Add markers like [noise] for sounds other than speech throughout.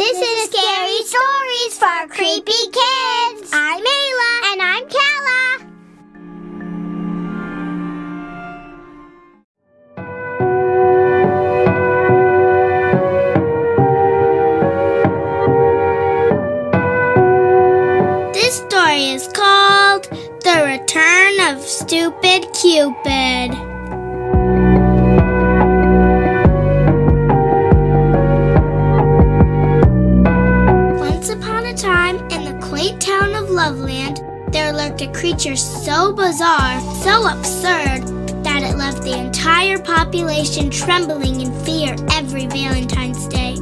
This is Scary Stories for Creepy Kids. I'm Ayla. And I'm Kala. This story is called The Return of Stupid Cupid. Lurked a creature so bizarre, so absurd, that it left the entire population trembling in fear every Valentine's Day.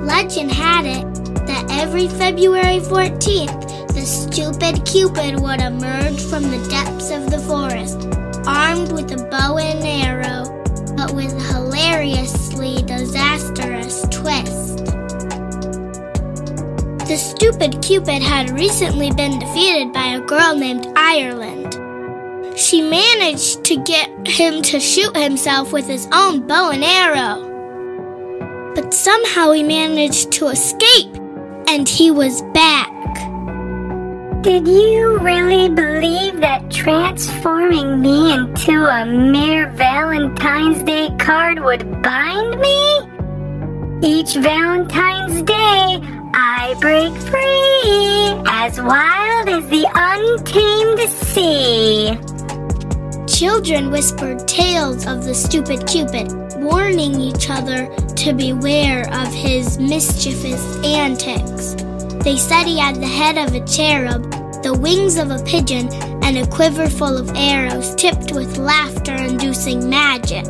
Legend had it that every February 14th, the stupid Cupid would emerge from the depths of the forest, armed with a bow and arrow, but with a stupid Cupid had recently been defeated by a girl named Ireland. She managed to get him to shoot himself with his own bow and arrow. But somehow he managed to escape, and he was back. Did you really believe that transforming me into a mere Valentine's Day card would bind me? Each Valentine's Day, I break free, as wild as the untamed sea. Children whispered tales of the stupid Cupid, warning each other to beware of his mischievous antics. They said he had the head of a cherub, the wings of a pigeon, and a quiver full of arrows tipped with laughter inducing magic.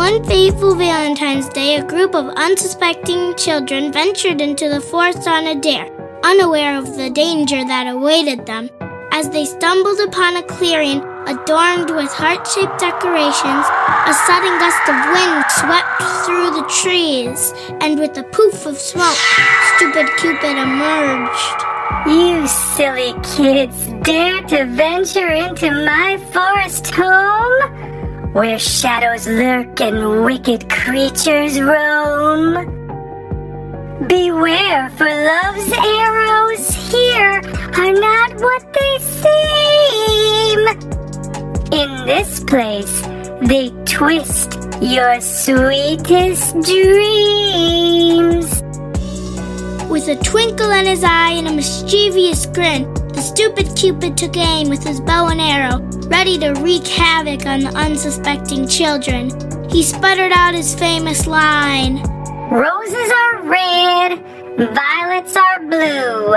One fateful Valentine's Day, a group of unsuspecting children ventured into the forest on a dare, unaware of the danger that awaited them. As they stumbled upon a clearing adorned with heart shaped decorations, a sudden gust of wind swept through the trees, and with a poof of smoke, stupid Cupid emerged. You silly kids dare to venture into my forest home? Where shadows lurk and wicked creatures roam? Beware, for love's arrows here are not what they seem. In this place, they twist your sweetest dreams. With a twinkle in his eye and a mischievous grin, the stupid Cupid took aim with his bow and arrow, ready to wreak havoc on the unsuspecting children. He sputtered out his famous line Roses are red, violets are blue.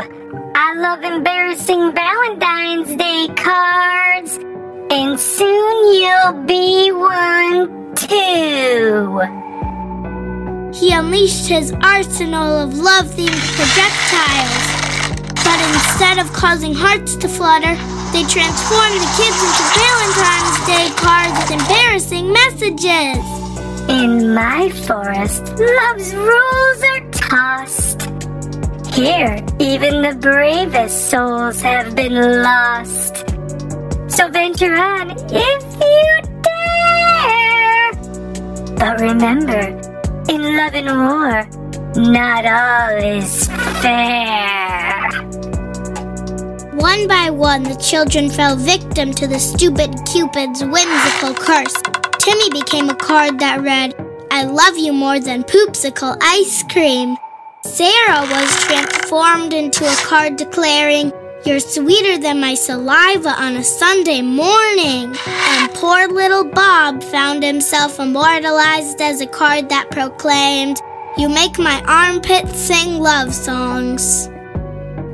I love embarrassing Valentine's Day cards, and soon you'll be one too. He unleashed his arsenal of love themed projectiles. But instead of causing hearts to flutter, they transformed the kids into Valentine's Day cards with embarrassing messages. In my forest, love's rules are tossed. Here, even the bravest souls have been lost. So venture on if you dare. But remember, in love and war, not all is fair. One by one, the children fell victim to the stupid Cupid's whimsical curse. Timmy became a card that read, I love you more than poopsicle ice cream. Sarah was transformed into a card declaring, You're sweeter than my saliva on a Sunday morning. And poor little Bob found himself immortalized as a card that proclaimed, You make my armpits sing love songs.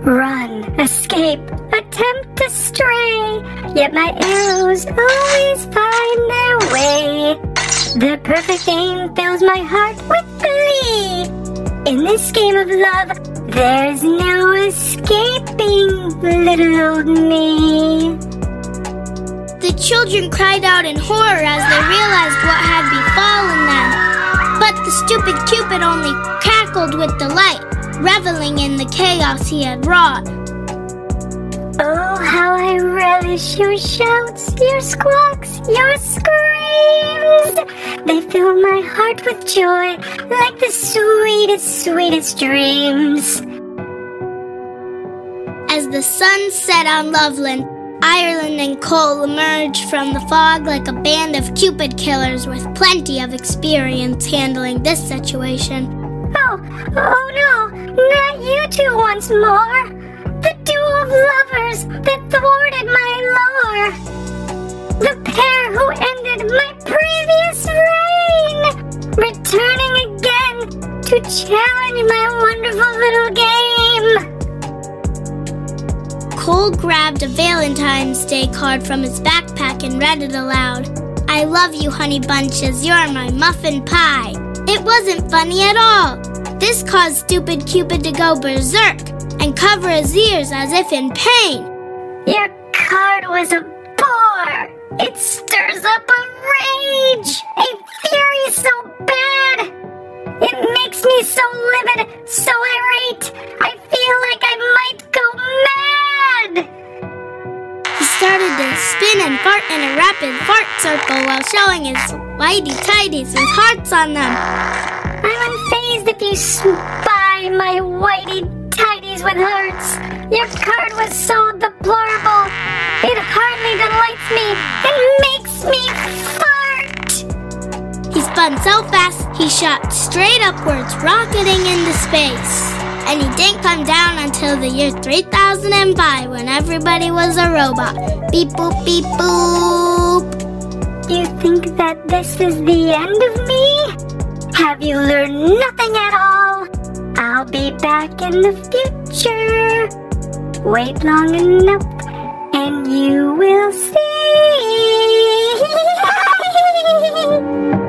Run, escape, attempt to stray, yet my arrows always find their way. The perfect aim fills my heart with glee. In this game of love, there's no escaping little old me. The children cried out in horror as they realized what had befallen them. But the stupid Cupid only cackled with delight, reveling in the chaos he had wrought. Oh, how I relish your shouts, your squawks, your screams. They fill my heart with joy like the sweetest, sweetest dreams. As the sun set on Loveland, Ireland and Cole emerged from the fog like a band of Cupid killers with plenty of experience handling this situation. Oh, oh no, not you two once more. Of lovers that thwarted my lure. The pair who ended my previous reign. Returning again to challenge my wonderful little game. Cole grabbed a Valentine's Day card from his backpack and read it aloud. I love you, honey bunches. You're my muffin pie. It wasn't funny at all. This caused stupid Cupid to go berserk and cover his ears as if in pain. Your card was a bore. It stirs up a rage, a fury so bad. It makes me so livid, so irate. I feel like I might go mad. He started to spin and fart in a rapid fart circle while showing his whitey tidies with hearts on them. I'm unfazed if you spy my whitey tidies with hearts. Your card was so deplorable. It hardly delights me. It makes me fart. He spun so fast he shot straight upwards, rocketing into space. And he didn't come down until the year 3005 when everybody was a robot. Beep boop beep boop. You think that this is the end of me? Have you learned nothing at all? Back in the future. Wait long enough and you will see. [laughs]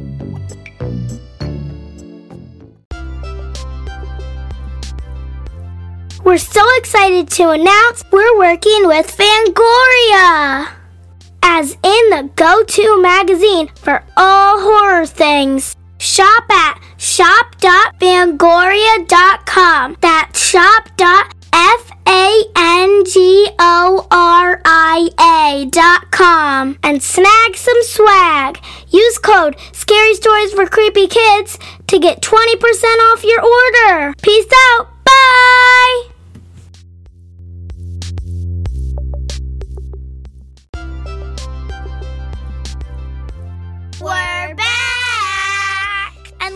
We're so excited to announce we're working with Fangoria as in the go to magazine for all horror things. Shop at shop.fangoria.com. That's shop.fangoria.com and snag some swag. Use code Scary Stories for Creepy Kids to get 20% off your order. Peace out. Bye.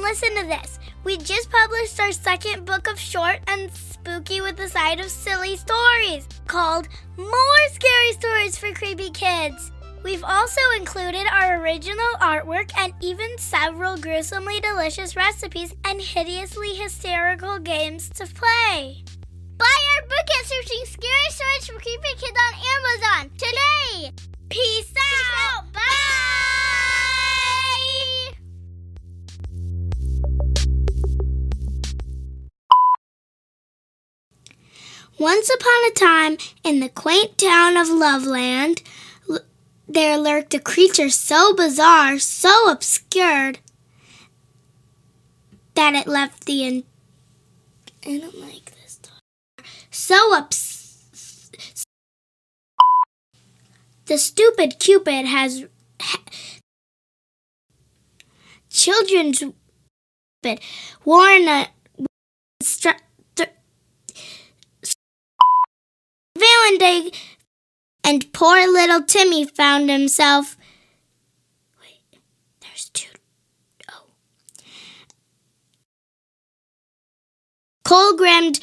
Listen to this. We just published our second book of short and spooky with a side of silly stories called More Scary Stories for Creepy Kids. We've also included our original artwork and even several gruesomely delicious recipes and hideously hysterical games to play. Buy our book at searching Scary Stories Once upon a time, in the quaint town of Loveland, l- there lurked a creature so bizarre, so obscured, that it left the. In- I don't like this. Talk. So ups. The stupid Cupid has. Ha- children's. Worn a. Stru- and they and poor little Timmy found himself wait. Oh. Colgrammed